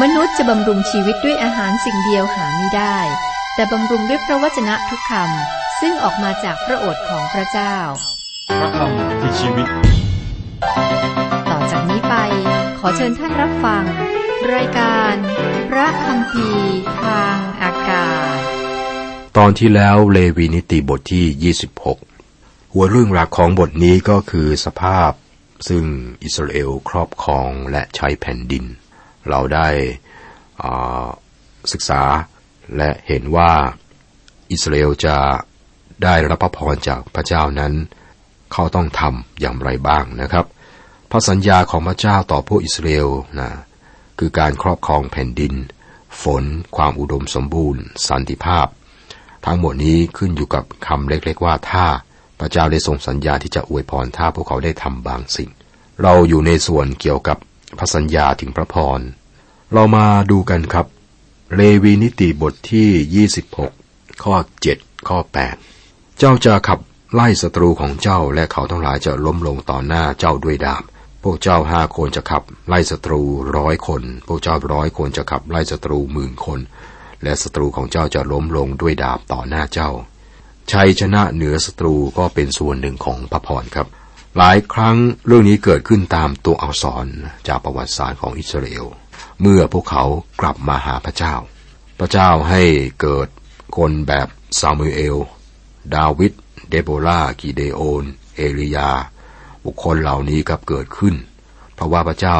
มนุษย์จะบำรุงชีวิตด้วยอาหารสิ่งเดียวหาไม่ได้ แต่บำรุงด้วยพระวจนะทุกคำซึ่งออกมาจากพระโอษฐ์ของพระเจ้า พระคำคือชีวิต ต่อจากนี้ไป ขอเชิญท่านรับฟัง รายการ พระคำพีร์ทางอากาศ ตอนที่แล้วเลวีนิติบทที่ 26 หัวเรื่องหลักของบทนี้ก็คือสภาพ ซึ่งอิสราเอลครอบครองและใช้แผ่นดิน เราได้ศึกษาและเห็นว่าอิสราเอลจะได้รับพระพรจากพระเจ้านั้น เขาต้องทำอย่างไรบ้างนะครับ พระสัญญาของพระเจ้าต่อพวกอิสราเอลนะคือการครอบครองแผ่นดิน ฝน ความอุดมสมบูรณ์ สันติภาพ ทั้งหมดนี้ขึ้นอยู่กับคำเล็กๆว่าถ้าพระเจ้าได้ทรงสัญญาที่จะอวยพรถ้าพวกเขาได้ทำบางสิ่ง เราอยู่ในส่วนเกี่ยวกับ พระสัญญาถึงพระพร เรามาดูกันครับ เลวีนิติบทที่ 26 ข้อ 7 ข้อ 8 เจ้าจะขับไล่ศัตรูของเจ้าและเขาทั้งหลายจะล้มลงต่อหน้าเจ้าด้วยดาบ พวกเจ้าห้าคนจะขับไล่ศัตรูร้อยคน พวกเจ้าร้อยคนจะขับไล่ศัตรูหมื่นคน และศัตรูของเจ้าจะล้มลงด้วยดาบต่อหน้าเจ้า ชัยชนะเหนือศัตรูก็เป็นส่วนหนึ่งของพระพรครับ หลายครั้งเรื่องนี้เกิดขึ้นตามตัวอักษรจากประวัติศาสตร์ของอิสราเอล เมื่อพวกเขากลับมาหาพระเจ้า พระเจ้าให้เกิดคนแบบซามูเอล ดาวิด เดโบรากิเดโอน เอลียา บุคคลเหล่านี้ครับเกิดขึ้น เพราะว่าพระเจ้า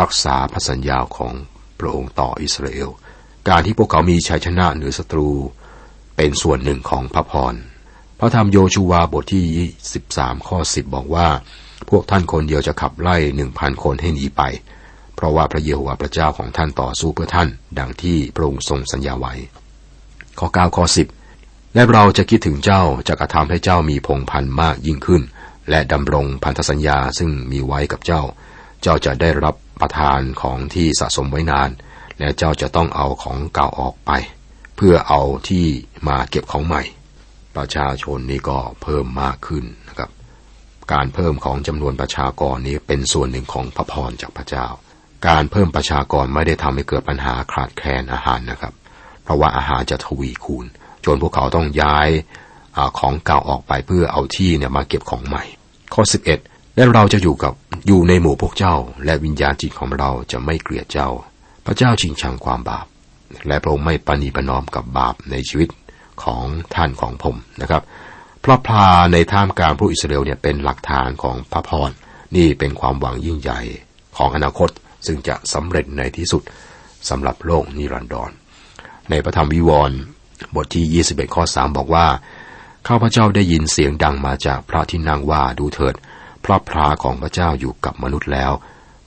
รักษาพระสัญญาของพระองค์ต่ออิสราเอล การที่พวกเขามีชัยชนะเหนือศัตรู เป็นส่วนหนึ่งของพระพร พระธรรมโยชูวาบทที่ 13 ข้อ 10 บอกว่า พวกท่านคนเดียวจะขับไล่หนึ่งพันคนให้หนีไป เพราะว่าพระเยโฮวาห์พระเจ้าของท่านต่อสู้เพื่อท่าน ดังที่พระองค์ทรงสัญญาไว้ ข้อ 9 ข้อ 10 และเราจะคิดถึงเจ้าจะกระทำให้เจ้ามีพงพันธ์มากยิ่งขึ้น และดำรงพันธสัญญาซึ่งมีไว้กับเจ้า เจ้าจะได้รับประทานของที่สะสมไว้นาน และเจ้าจะต้องเอาของเก่าออกไป เพื่อเอาที่มาเก็บของใหม่ ประชาชนนี้ก็เพิ่มมากขึ้นนะครับ การเพิ่มของจำนวนประชากรนี้เป็นส่วนหนึ่งของพระพรจากพระเจ้า การเพิ่มประชากรไม่ได้ทำให้เกิดปัญหาขาดแคลนอาหารนะครับ เพราะว่าอาหารจะทวีคูณ จนพวกเขาต้องย้ายอของเก่าออกไปเพื่อเอาที่เนี่ยมาเก็บของใหม่ ข้อ 11 และเราจะอยู่กับอยู่ในหมู่พวกเจ้า และวิญญาณจิตของเราจะไม่เกลียดเจ้า พระเจ้าชิงชังความบาป และพระองค์ไม่ปณีประนอมกับบาปในชีวิต ของท่านของผมนะครับพระพลาในท่ามกลางผู้อิสราเอลเนี่ยเป็นหลักฐานของพระพรนี่เป็นความหวังยิ่งใหญ่ของอนาคตซึ่งจะสำเร็จในที่สุดสำหรับโลกนิรันดร ในพระธรรมวิวรณ์บทที่ 21 ข้อ 3 บอกว่า ข้าพเจ้าได้ยินเสียงดังมาจากพระที่นั่งว่าดูเถิด พระพลาของพระเจ้าอยู่กับมนุษย์แล้ว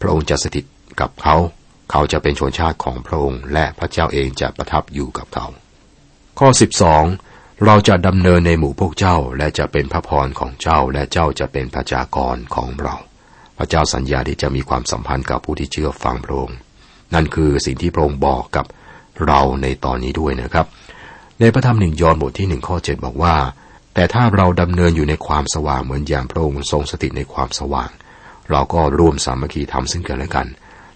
พระองค์จะสถิตกับเขา เขาจะเป็นชนชาติของพระองค์ และพระเจ้าเองจะประทับอยู่กับเขา ข้อ 12 เราจะดำเนินในหมู่พวกเจ้าและจะเป็นพระพรของเจ้าและเจ้าจะเป็นพระจากรของเรา พระเจ้าสัญญาที่จะมีความสัมพันธ์กับผู้ที่เชื่อฟังพระองค์นั่นคือสิ่งที่พระองค์บอกกับเราในตอนนี้ด้วยนะครับ ในพระธรรมหนึ่งยอห์นบทที่หนึ่งข้อเจ็ดบอกว่า แต่ถ้าเราดำเนินอยู่ในความสว่างเหมือนอย่างพระองค์ทรงสถิตในความสว่าง เราก็ร่วมสามัคคีทำซึ่งกันและกัน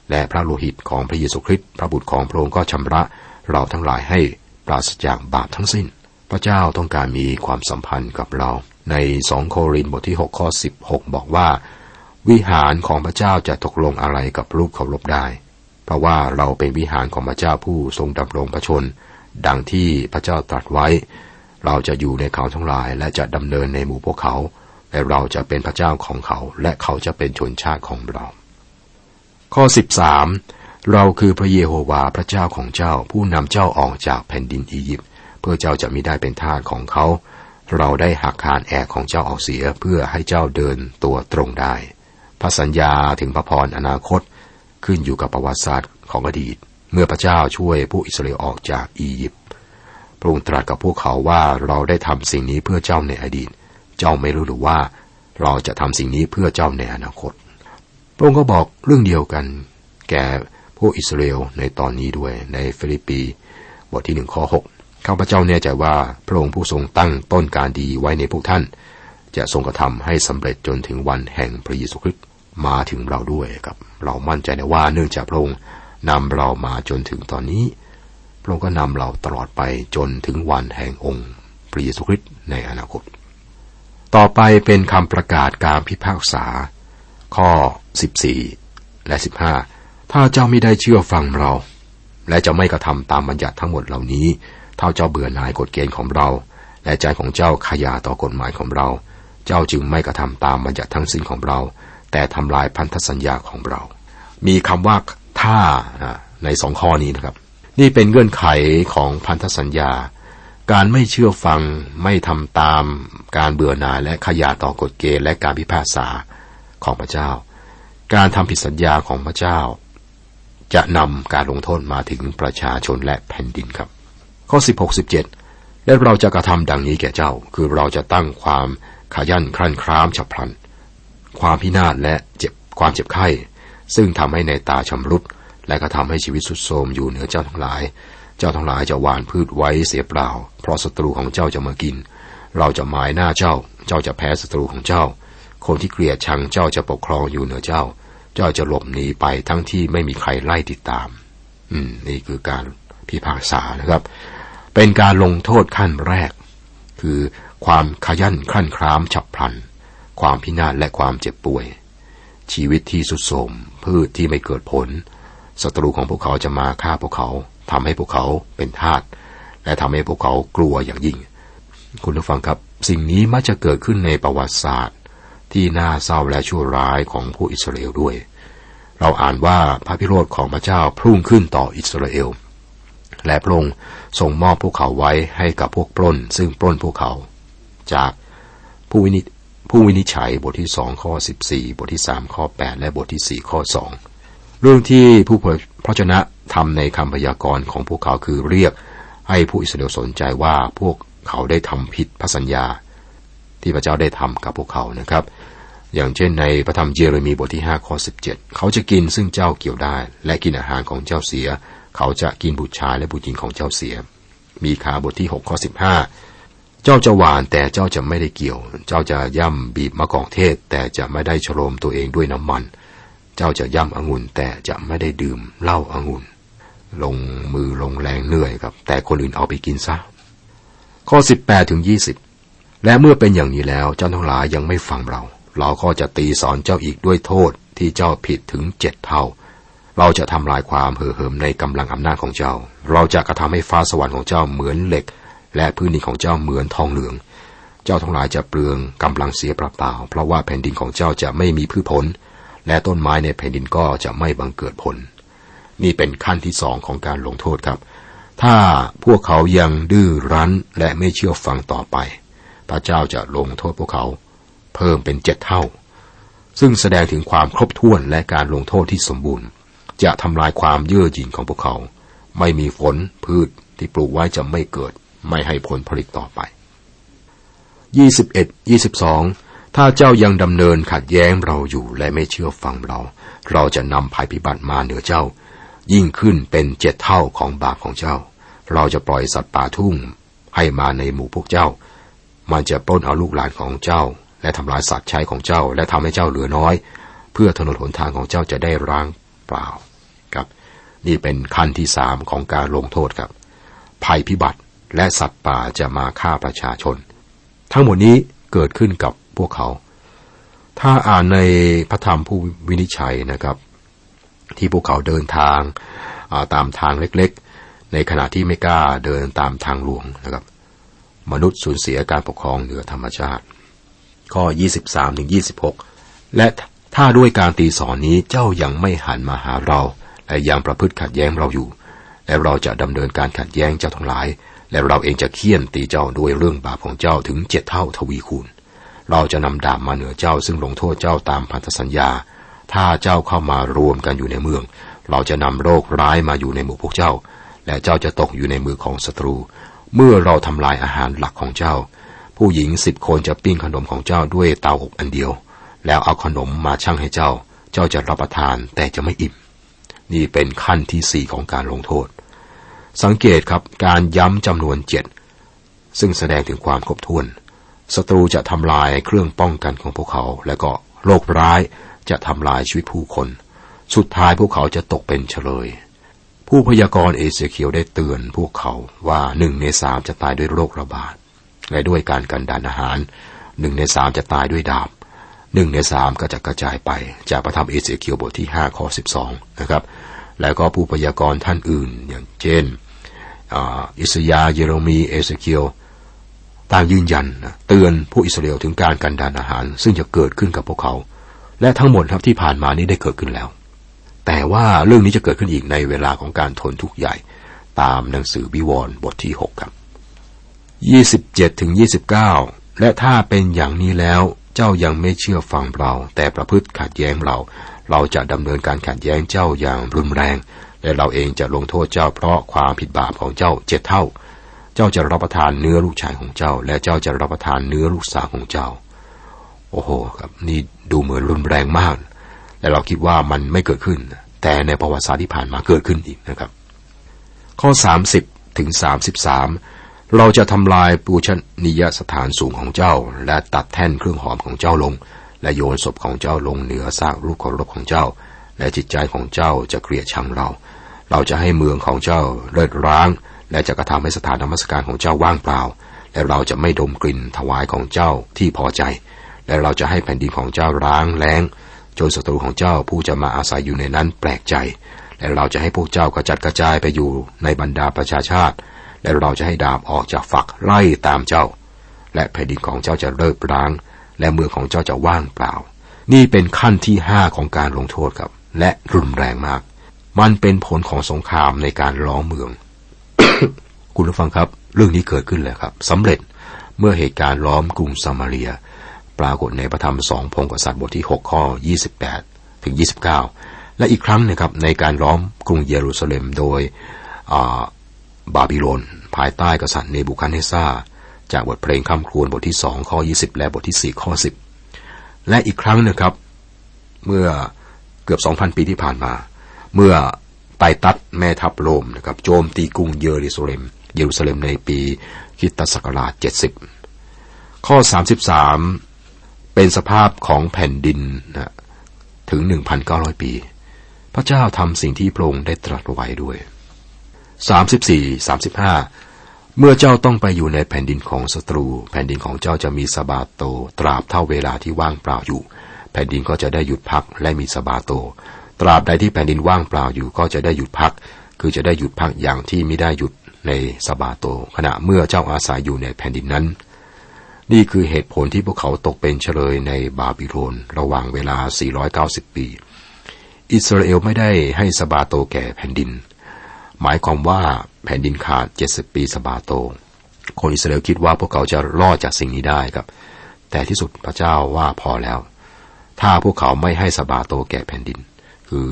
และพระโลหิตของพระเยซูคริสต์พระบุตรของพระองค์ก็ชำระเราทั้งหลายให้ ปราศจากบาปทั้งสิ้น พระเจ้าต้องการมีความสัมพันธ์กับเรา ในสองโครินธ์บทที่ 6 ข้อ 16 บอกว่า วิหารของพระเจ้าจะตกลงอะไรกับรูปเคารพได้ เพราะว่าเราเป็นวิหารของพระเจ้าผู้ทรงดำรงพระชน ดังที่พระเจ้าตรัสไว้ เราจะอยู่ในเขาทั้งหลาย และจะดำเนินในหมู่พวกเขา และเราจะเป็นพระเจ้าของเขา และเขาจะเป็นชนชาติของเรา ข้อ 13 เราคือพระเยโฮวาห์พระเจ้าของเจ้าผู้นำเจ้าออกจากแผ่นดินอียิปต์เพื่อเจ้าจะมิได้เป็นทาสของเขา เราได้หักคานแอกของเจ้าออกเสียเพื่อให้เจ้าเดินตัวตรงได้พระสัญญาถึงพระพรอนาคตขึ้นอยู่กับประวัติศาสตร์ของอดีต เมื่อพระเจ้าช่วยผู้อิสราเอลออกจากอียิปต์พระองค์ตรัสกับพวกเขาว่าเราได้ทำสิ่งนี้เพื่อเจ้าในอดีต เจ้าไม่รู้หรือว่า เราจะทำสิ่งนี้เพื่อเจ้าในอนาคต พระองค์ก็บอกเรื่องเดียวกัน แก่ ผู้อิสราเอลในตอนนี้ด้วยในฟิลิปปีบทที่หนึ่งข้อหกข้าพเจ้าแน่ใจว่าพระองค์ผู้ทรงตั้งต้นการดีไว้ในพวกท่าน จะทรงกระทำให้สำเร็จจนถึงวันแห่งพระเยซูคริสต์มาถึงเราด้วยครับ เรามั่นใจนะว่าเนื่องจากพระองค์นำเรามาจนถึงตอนนี้ พระองค์ก็นำเราตลอดไปจนถึงวันแห่งองค์พระเยซูคริสต์ในอนาคต ต่อไปเป็นคำประกาศการพิพากษา ข้อ 14 และ 15 ถ้าเจ้าไม่ได้เชื่อฟังเรา และจะไม่กระทำตามบัญญัติทั้งหมดเหล่านี้ถ้าเจ้าเบื่อหน่ายกฎเกณฑ์ของเรา และใจของเจ้าขยาต่อกฎหมายของเรา เจ้าจึงไม่กระทำตามบัญญัติทั้งสิ้นของเรา แต่ทำลายพันธสัญญาของเรา มีคำว่าถ้าในสองข้อนี้นะครับ นี่เป็นเงื่อนไขของพันธสัญญา การไม่เชื่อฟังไม่ทำตามการเบื่อหน่ายและขยาต่อกฎเกณฑ์และการพิพากษาของพระเจ้า การทำผิดสัญญาของพระเจ้า จะนำการลงโทษมาถึงประชาชนและแผ่นดินครับ ข้อ 16 17 และเราจะกระทำดังนี้แก่เจ้า คือเราจะตั้งความขยันครั่นครามฉับพลัน ความพินาศและเจ็บความเจ็บไข้ ซึ่งทำให้ในตาชำรุด และกระทำให้ชีวิตสุดโทมอยู่เหนือเจ้าทั้งหลาย เจ้าทั้งหลายจะหวานพืชไว้เสียเปล่า เพราะศัตรูของเจ้าจะมากิน เราจะหมายหน้าเจ้า เจ้าจะแพ้ศัตรูของเจ้า คนที่เกลียดชังเจ้าจะปกครองอยู่เหนือเจ้า เจ้าจะหลบหนีไปทั้งที่ไม่มีใครไล่ติดตาม อืม นี่คือการพิพากษานะครับ เป็นการลงโทษขั้นแรก คือความขยันขั้นครามฉับพลัน ความพินาศและความเจ็บป่วย ชีวิตที่สุดโทมพืชที่ไม่เกิดผลศัตรูของพวกเขาจะมาฆ่าพวกเขาทำให้พวกเขาเป็นทาสและทำให้พวกเขากลัวอย่างยิ่ง คุณผู้ฟังครับ สิ่งนี้มักจะเกิดขึ้นในประวัติศาสตร์ ที่น่าเศร้าและชั่วร้ายของผู้อิสราเอลด้วย เราอ่านว่าพระพิโรธของพระเจ้าพุ่งขึ้นต่ออิสราเอล และพระองค์ทรงมอบพวกเขาไว้ให้กับพวกปล้น ซึ่งปล้นพวกเขา จากผู้วินิจผู้วินิจฉัยบทที่สองข้อสิบสี่บทที่สามข้อแปดและบทที่สี่ข้อสองเรื่องที่ผู้เพระชนะทำในคำพยากรณ์ของพวกเขาคือเรียกให้ผู้อิสราเอลสนใจว่าพวกเขาได้ทำผิดพระสัญญา ที่พระเจ้าได้ทำกับพวกเขานะครับ อย่างเช่นในพระธรรมเยเรมีบทที่ห้าข้อสิบเจ็ดเขาจะกินซึ่งเจ้าเกี่ยวได้ และกินอาหารของเจ้าเสีย เขาจะกินบุตรชายและบุตรหญิงของเจ้าเสีย มีขาบทที่หกข้อสิบห้าเจ้าจะหวานแต่เจ้าจะไม่ได้เกี่ยว เจ้าจะย่ำบีบมะกอกเทศ แต่จะไม่ได้ฉโลมตัวเองด้วยน้ำมัน เจ้าจะย่ำองุ่นแต่จะไม่ได้ดื่มเหล้าองุ่นลงมือลงแรงเหนื่อยครับ แต่คนอื่นเอาไปกินซะ ข้อสิบแปดถึงยี่สิบ และเมื่อเป็นอย่างนี้แล้วเจ้าทั้งหลายยังไม่ฟังเรา เราก็จะตีสอนเจ้าอีกด้วยโทษที่เจ้าผิดถึงเจ็ดเท่า เราจะทำลายความเห่อเหิมในกำลังอำนาจของเจ้า เราจะกระทำให้ฟ้าสวรรค์ของเจ้าเหมือนเหล็ก และพื้นดินของเจ้าเหมือนทองเหลือง เจ้าทั้งหลายจะเปลืองกำลังเสียเปล่าเพราะว่าแผ่นดินของเจ้าจะไม่มีพืชผล และต้นไม้ในแผ่นดินก็จะไม่บังเกิดผล นี่เป็นขั้นที่สองของการลงโทษครับ ถ้าพวกเขายังดื้อรั้นและไม่เชื่อฟังต่อไป พระเจ้าจะลงโทษพวกเขา เพิ่มเป็นเจ็ดเท่า ซึ่งแสดงถึงความครบถ้วนและการลงโทษที่สมบูรณ์ จะทำลายความเยื่อหยิ่งของพวกเขา ไม่มีฝนพืชที่ปลูกไว้จะไม่เกิด ไม่ให้ผลผลิตต่อไป 21 22 ถ้าเจ้ายังดำเนินขัดแย้งเราอยู่และไม่เชื่อฟังเรา เราจะนำภัยพิบัติมาเหนือเจ้า ยิ่งขึ้นเป็นเจ็ดเท่าของบาปของเจ้า เราจะปล่อยสัตว์ป่าทุ่งให้มาในหมู่พวกเจ้า มันจะปล้นเอาลูกหลานของเจ้า และทำลายสัตว์ใช้ของเจ้า และทำให้เจ้าเหลือน้อย เพื่อถนนหนทางของเจ้าจะได้ร้างเปล่าครับ นี่เป็นขั้นที่สามของการลงโทษครับ ภัยพิบัติและสัตว์ป่าจะมาฆ่าประชาชน ทั้งหมดนี้เกิดขึ้นกับพวกเขา ถ้าอ่านในพระธรรมผู้วินิจฉัยนะครับ ที่พวกเขาเดินทางตามทางเล็กๆ ในขณะที่ไม่กล้าเดินตามทางหลวงนะครับ มนุษย์สูญเสียการปกครองเหนือธรรมชาติ ข้อ 23ถึง26 และถ้าด้วยการตีสอนนี้เจ้ายังไม่หันมาหาเรา และยังประพฤติขัดแย้งเราอยู่ และเราจะดำเนินการขัดแย้งเจ้าทั้งหลาย และเราเองจะเคี่ยนตีเจ้าด้วยเรื่องบาปของเจ้าถึงเจ็ดเท่าทวีคูณ เราจะนำดาบมาเหนือเจ้าซึ่งลงโทษเจ้าตามพันธสัญญา ถ้าเจ้าเข้ามารวมกันอยู่ในเมือง เราจะนำโรคร้ายมาอยู่ในหมู่พวกเจ้า และเจ้าจะตกอยู่ในมือของศัตรู เมื่อเราทำลายอาหารหลักของเจ้า ผู้หญิงสิบคนจะปิ้งขนมของเจ้าด้วยเตาอบอันเดียว แล้วเอาขนมมาชั่งให้เจ้า เจ้าจะรับประทานแต่จะไม่อิ่ม นี่เป็นขั้นที่สี่ของการลงโทษ สังเกตครับการย้ำจำนวนเจ็ดซึ่งแสดงถึงความครบถ้วนศัตรูจะทำลายเครื่องป้องกันของพวกเขา และก็โรคร้ายจะทำลายชีวิตผู้คน สุดท้ายพวกเขาจะตกเป็นเฉลย ผู้พยากรณ์เอเสเคียวได้เตือนพวกเขาว่าหนึ่งในสามจะตายด้วยโรคระบาดและด้วยการกันดานอาหารหนึ่งในสามจะตายด้วยดาบหนึ่งในสามก็จะกระจายไปจากพระธรรมเอเสเคียวบทที่ห้าข้อสิบสองนะครับ แล้วก็ผู้พยากรณ์ท่านอื่น อย่างเช่นอิสยาเยเรมีเอเสเคียวต่างยืนยันเตือนผู้อิสราเอลถึงการกันดานอาหาร ซึ่งจะเกิดขึ้นกับพวกเขา และทั้งหมดครับที่ผ่านมานี้ได้เกิดขึ้นแล้ว แต่ว่าเรื่องนี้จะเกิดขึ้นอีกในเวลาของการทนทุกข์ใหญ่ ตามหนังสือวิวรณ์บทที่ 6 ครับ 27ถึง29 และถ้าเป็นอย่างนี้แล้วเจ้ายังไม่เชื่อฟังเรา แต่ประพฤติขัดแย้งเรา เราจะดำเนินการขัดแย้งเจ้าอย่างรุนแรง และเราเองจะลงโทษเจ้าเพราะความผิดบาปของเจ้าเจ็ดเท่า เจ้าจะรับประทานเนื้อลูกชายของเจ้า และเจ้าจะรับประทานเนื้อลูกสาวของเจ้า โอ้โห ครับ นี่ดูเหมือนรุนแรงมาก และเราคิดว่ามันไม่เกิดขึ้น แต่ในประวัติศาสตร์ที่ผ่านมาเกิดขึ้นอีกนะครับ ข้อ 30 ถึง 33 เราจะทำลายปูชนียสถานสูงของเจ้า และตัดแท่นเครื่องหอมของเจ้าลง และโยนศพของเจ้าลงเหนือซากรูปเคารพของเจ้า และจิตใจของเจ้าจะเกลียดชังเรา เราจะให้เมืองของเจ้าเลิศร้าง และจะกระทำให้สถานธรรมสการของเจ้าว่างเปล่า และเราจะไม่ดมกลิ่นถวายของเจ้าที่พอใจ และเราจะให้แผ่นดินของเจ้าร้างแล้ง จนศัตรูของเจ้าผู้จะมาอาศัยอยู่ในนั้นแปลกใจ และเราจะให้พวกเจ้ากระจัดกระจายไปอยู่ในบรรดาประชาชาติ และเราจะให้ดาบออกจากฝักไล่ตามเจ้า และแผ่นดินของเจ้าจะเลิกร้าง และเมืองของเจ้าจะว่างเปล่า นี่เป็นขั้นที่ห้าของการลงโทษครับ และรุนแรงมาก มันเป็นผลของสงครามในการล้อมเมือง คุณผู้ฟังครับ เรื่องนี้เกิดขึ้นแล้วครับสำเร็จเมื่อเหตุการณ์ล้อมกรุงซามาเรีย ปรากฏในพระธรรมสองพงกษัตริย์บทที่ 6 ข้อ 28 ถึง 29 และอีกครั้งนะครับในการล้อมกรุงเยรูซาเล็มโดยบาบิโลนภายใต้กษัตริย์เนบูคัดเนซาจากบทเพลงคำครวญบทที่2ข้อ 20 และบทที่ 4 ข้อ 10 และอีกครั้งนะครับ เมื่อเกือบ 2,000 ปีที่ผ่านมา เมื่อไตตัดแม่ทัพโรมนะครับโจมตีกรุงเยรูซาเล็ม เยรูซาเล็มในปีคิตศักราช 70 ข้อ 33 เป็นสภาพของแผ่นดินนะถึง 1,900 ปี พระเจ้าทำสิ่งที่พระองค์ได้ตรัสไว้ด้วย 34 35 เมื่อเจ้าต้องไปอยู่ในแผ่นดินของศัตรู แผ่นดินของเจ้าจะมีสบาโต ตราบเท่าเวลาที่ว่างเปล่าอยู่ แผ่นดินก็จะได้หยุดพักและมีสบาโต ตราบใดที่แผ่นดินว่างเปล่าอยู่ก็จะได้หยุดพัก คือจะได้หยุดพักอย่างที่ไม่ได้หยุดในสบาโต ขณะเมื่อเจ้าอาศัยอยู่ในแผ่นดินนั้น นี่คือเหตุผลที่พวกเขาตกเป็นเฉลยในบาบิโลนระหว่างเวลา 490 ปี อิสราเอลไม่ได้ให้สบาโตแก่แผ่นดิน หมายความว่าแผ่นดินขาด 70 ปีสบาโต คนอิสราเอลคิดว่าพวกเขาจะรอดจากสิ่งนี้ได้ครับ แต่ที่สุดพระเจ้าว่าพอแล้ว ถ้าพวกเขาไม่ให้สบาโตแก่แผ่นดิน คือ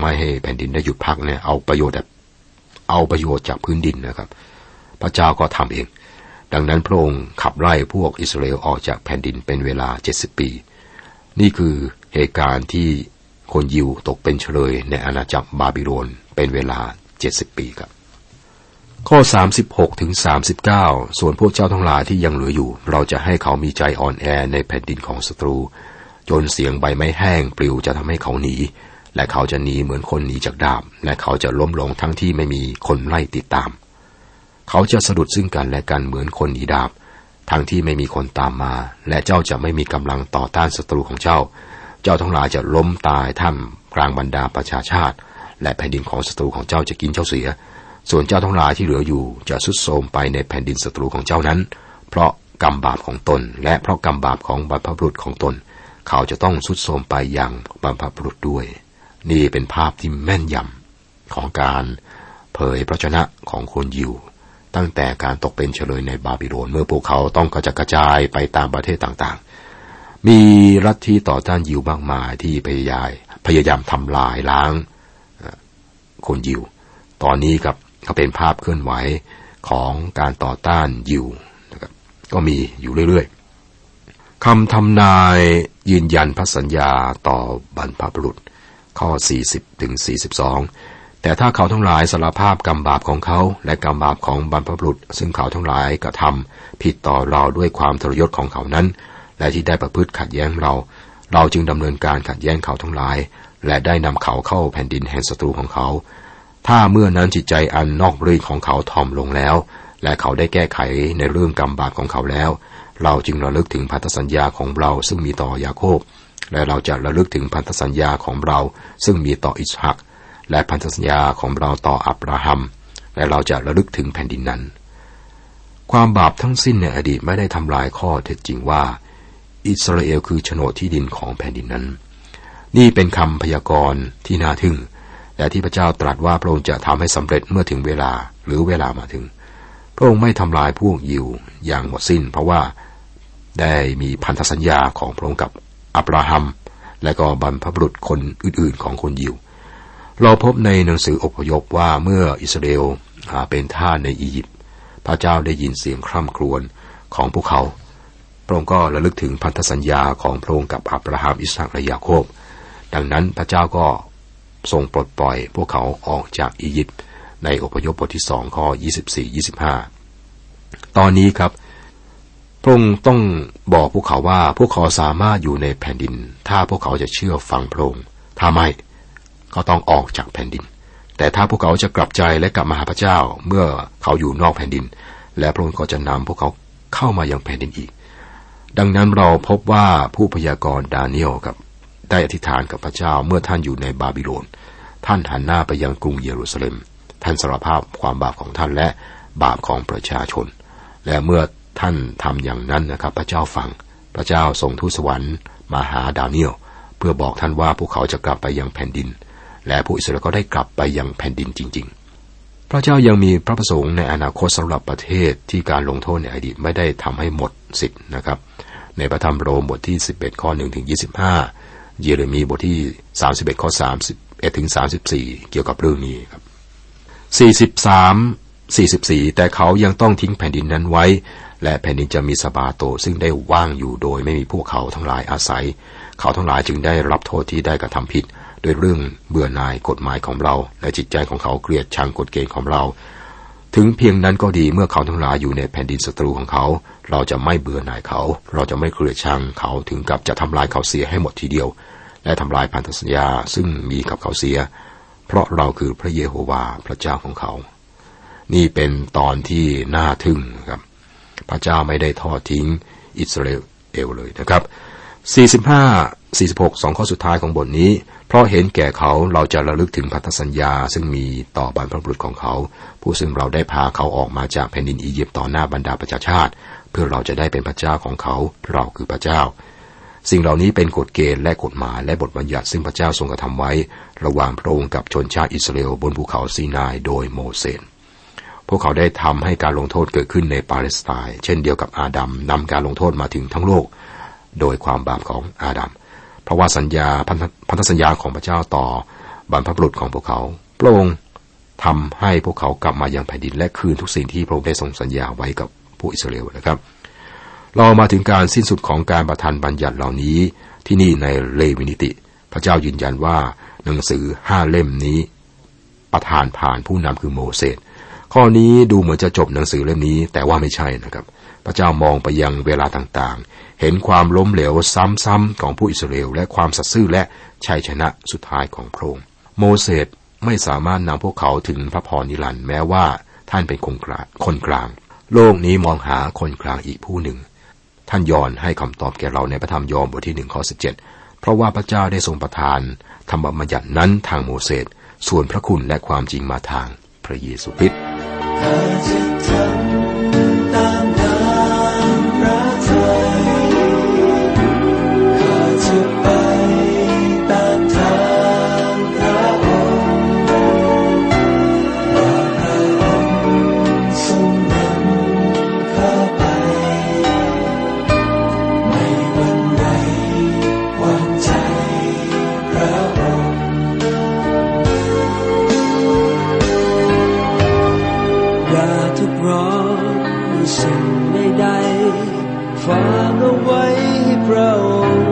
ไม่ให้แผ่นดินได้หยุดพักเนี่ยเอาประโยชน์แบบเอาประโยชน์จากพื้นดินนะครับ พระเจ้าก็ทำเอง ดังนั้นพระองค์ขับไล่พวกอิสราเอลออกจากแผ่นดินเป็นเวลาเจ็ดสิบปี นี่คือเหตุการณ์ที่คนยิวตกเป็นเฉลยในอาณาจักรบาบิโลนเป็นเวลาเจ็ดสิบปีครับ ข้อ 36ถึง39 ส่วนพวกเจ้าทั้งหลายที่ยังเหลืออยู่ เราจะให้เขามีใจอ่อนแอในแผ่นดินของศัตรู จนเสียงใบไม้แห้งปลิวจะทำให้เขาหนี และเขาจะหนีเหมือนคนหนีจากดาบ และเขาจะล้มลงทั้งที่ไม่มีคนไล่ติดตาม เขาจะสะดุดซึ่งกันและกันเหมือนคนหนีดาบ ทั้งที่ไม่มีคนตามมา และเจ้าจะไม่มีกำลังต่อต้านศัตรูของเจ้า เจ้าทั้งหลายจะล้มตายท่ามกลางบรรดาประชาชาติ และแผ่นดินของศัตรูของเจ้าจะกินเจ้าเสีย ส่วนเจ้าทั้งหลายที่เหลืออยู่จะสุดโทมไปในแผ่นดินศัตรูของเจ้านั้น เพราะกรรมบาปของตน และเพราะกรรมบาปของบรรพบุรุษของตน เขาจะต้องสุดโทมไปอย่างบรรพบุรุษด้วย นี่เป็นภาพที่แม่นยำของการเผยพระชนะของคนยิว ตั้งแต่การตกเป็นเฉลยในบาบิโลนเมื่อพวกเขาต้องกระจัดกระจายไปตามประเทศต่างๆ มีรัฐที่ต่อต้านยิวมากมายที่พยายามพยายามทำลายล้างคนยิว ตอนนี้กับก็เป็นภาพเคลื่อนไหวของการต่อต้านยิวนะครับก็มีอยู่เรื่อยๆคำทำนายยืนยันพระสัญญาต่อบรรพบุรุษ ข้อ 40ถึง42 แต่ถ้าเขาทั้งหลายสารภาพกรรมบาปของเขาและกรรมบาปของบรรพบุรุษ ซึ่งเขาทั้งหลายกระทำผิดต่อเราด้วยความทรยศของเขานั้น และที่ได้ประพฤติขัดแย้งเรา เราจึงดำเนินการขัดแย้งเขาทั้งหลาย และได้นำเขาเข้าแผ่นดินแห่งศัตรูของเขา ถ้าเมื่อนั้นจิตใจอันนอกรีของเขาทอมลงแล้ว และเขาได้แก้ไขในเรื่องกรรมบาปของเขาแล้ว เราจึงระลึกถึงพันธสัญญาของเราซึ่งมีต่อยาโคบและเราจะระลึกถึงพันธสัญญาของเราซึ่งมีต่ออิสหัก และพันธสัญญาของเราต่ออับราฮัม และเราจะระลึกถึงแผ่นดินนั้น ความบาปทั้งสิ้นในอดีตไม่ได้ทำลายข้อเท็จจริงว่า อิสราเอลคือโฉนดที่ดินของแผ่นดินนั้น นี่เป็นคำพยากรณ์ที่น่าทึ่ง และที่พระเจ้าตรัสว่าพระองค์จะทำให้สำเร็จเมื่อถึงเวลาหรือเวลามาถึง พระองค์ไม่ทำลายพวกยิวอย่างหมดสิ้น เพราะว่าได้มีพันธสัญญาของพระองค์กับอับราฮัม และก็บรรพบุรุษคนอื่นๆ ของคนยิว เราพบในหนังสืออพยพว่าเมื่ออิสราเอลเป็นท่าในอียิปต์พระเจ้าได้ยินเสียงคร่ำครวญของพวกเขา พระองค์ก็ระลึกถึงพันธสัญญาของพระองค์กับอับราฮัมอิสหักและยาโคบ ดังนั้นพระเจ้าก็ทรงปลดปล่อยพวกเขาออกจากอียิปต์ในอพยพบทที่สองข้อ 24-25 ตอนนี้ครับ พระองค์ต้องบอกพวกเขาว่าพวกเขาสามารถอยู่ในแผ่นดิน ถ้าพวกเขาจะเชื่อฟังพระองค์ถ้าไม่ ก็ต้องออกจากแผ่นดิน แต่ถ้าพวกเขาจะกลับใจและกลับมาหาพระเจ้าเมื่อเขาอยู่นอกแผ่นดิน และพระองค์ก็จะนำพวกเขาเข้ามายังแผ่นดินอีก ดังนั้นเราพบว่าผู้พยากรณ์ดาเนียลกับได้อธิษฐานกับพระเจ้าเมื่อท่านอยู่ในบาบิโลน ท่านหันหน้าไปยังกรุงเยรูซาเล็ม ท่านสารภาพความบาปของท่านและบาปของประชาชน และเมื่อท่านทำอย่างนั้นนะครับ พระเจ้าฟัง พระเจ้าส่งทูตสวรรค์มาหาดาเนียลเพื่อบอกท่านว่าพวกเขาจะกลับไปยังแผ่นดิน และผู้อิสราเอลก็ได้กลับไปยังแผ่นดินจริง ๆ พระเจ้ายังมีพระประสงค์ในอนาคตสำหรับประเทศที่การลงโทษในอดีตไม่ได้ทำให้หมดสิทธิ์นะครับ ในพระธรรมโรมบทที่ 11 ข้อ1ถึง25 เยเรมีบทที่ 31 ข้อ 31ถึง34 เกี่ยวกับเรื่องนี้ครับ43 44 แต่เขายังต้องทิ้งแผ่นดินนั้นไว้ และแผ่นดินจะมีสบาโตซึ่งได้ว่างอยู่โดยไม่มีพวกเขาทั้งหลายอาศัย เขาทั้งหลายจึงได้รับโทษที่ได้กระทำผิด โดยเรื่องเบื่อหน่ายกฎหมายของเรา และจิตใจของเขาเกลียดชังกฎเกณฑ์ของเรา ถึงเพียงนั้นก็ดีเมื่อเขาทั้งหลายอยู่ในแผ่นดินศัตรูของเขา เราจะไม่เบื่อหน่ายเขา เราจะไม่เกลียดชังเขาถึงกับจะทำลายเขาเสียให้หมดทีเดียว และทำลายพันธสัญญาซึ่งมีกับเขาเสีย เพราะเราคือพระเยโฮวาพระเจ้าของเขา นี่เป็นตอนที่น่าทึ่งครับ พระเจ้าไม่ได้ทอดทิ้งอิสราเอลเลยนะครับ 45 46สองข้อสุดท้ายของบทนี้ เพราะเห็นแก่เขาเราจะระลึกถึงพันธสัญญา ซึ่งมีต่อบรรพบุรุษของเขา ผู้ซึ่งเราได้พาเขาออกมาจากแผ่นดินอียิปต์ต่อหน้าบรรดาประชาชาติ เพื่อเราจะได้เป็นพระเจ้าของเขาเราคือพระเจ้า สิ่งเหล่านี้เป็นกฎเกณฑ์และกฎหมายและบทบัญญัติซึ่งพระเจ้าทรงกระทำไว้ ระหว่างพระองค์กับชนชาติอิสราเอลบนภูเขาซีนายโดยโมเสสพวกเขาได้ทำให้การลงโทษเกิดขึ้นในปาเลสไตน์เช่นเดียวกับอาดัมนำการลงโทษมาถึงทั้งโลก โดยความบาปของอาดัม เพราะว่าสัญญาพันธสัญญาของพระเจ้าต่อบรรพบุรุษของพวกเขา พระองค์ทำให้พวกเขากลับมายังแผ่นดิน และคืนทุกสิ่งที่พระองค์ได้ทรงสัญญาไว้กับผู้อิสราเอลนะครับ เรามาถึงการสิ้นสุดของการประทานบัญญัติเหล่านี้ที่นี่ในเลวินิติ พระเจ้ายืนยันว่าหนังสือห้าเล่มนี้ ประทานผ่านผู้นำคือโมเสสข้อนี้ดูเหมือนจะจบหนังสือเล่มนี้ แต่ว่าไม่ใช่นะครับ พระเจ้ามองไปยังเวลาต่างๆ เห็นความล้มเหลวซ้ำๆของผู้อิสราเอลและความสัตย์ซื่อและชัยชนะสุดท้ายของพระองค์โมเสสไม่สามารถนำพวกเขาถึงพระพรนิรันดร์แม้ว่าท่านเป็นคนกลางคนกลาง โลกนี้มองหาคนกลางอีกผู้หนึ่ง ท่านยอนให้คำตอบแก่เราในพระธรรมยอห์นบทที่หนึ่งข้อสิบเจ็ดเพราะว่าพระเจ้าได้ทรงประทานธรรมบัญญัตินั้นทางโมเสสส่วนพระคุณและความจริงมาทางพระเยซูคริสต์ุกรอนสิ่งใดๆฝากเอาไว้ให้พระอ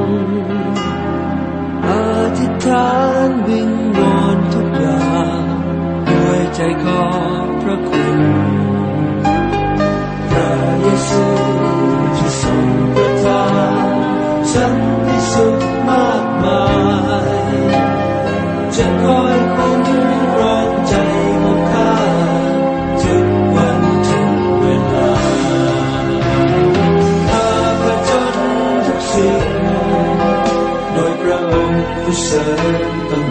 งค์อาทิษฐานวิงวอนทุกอย่างด้วยใจคอ ผู้เสริมตล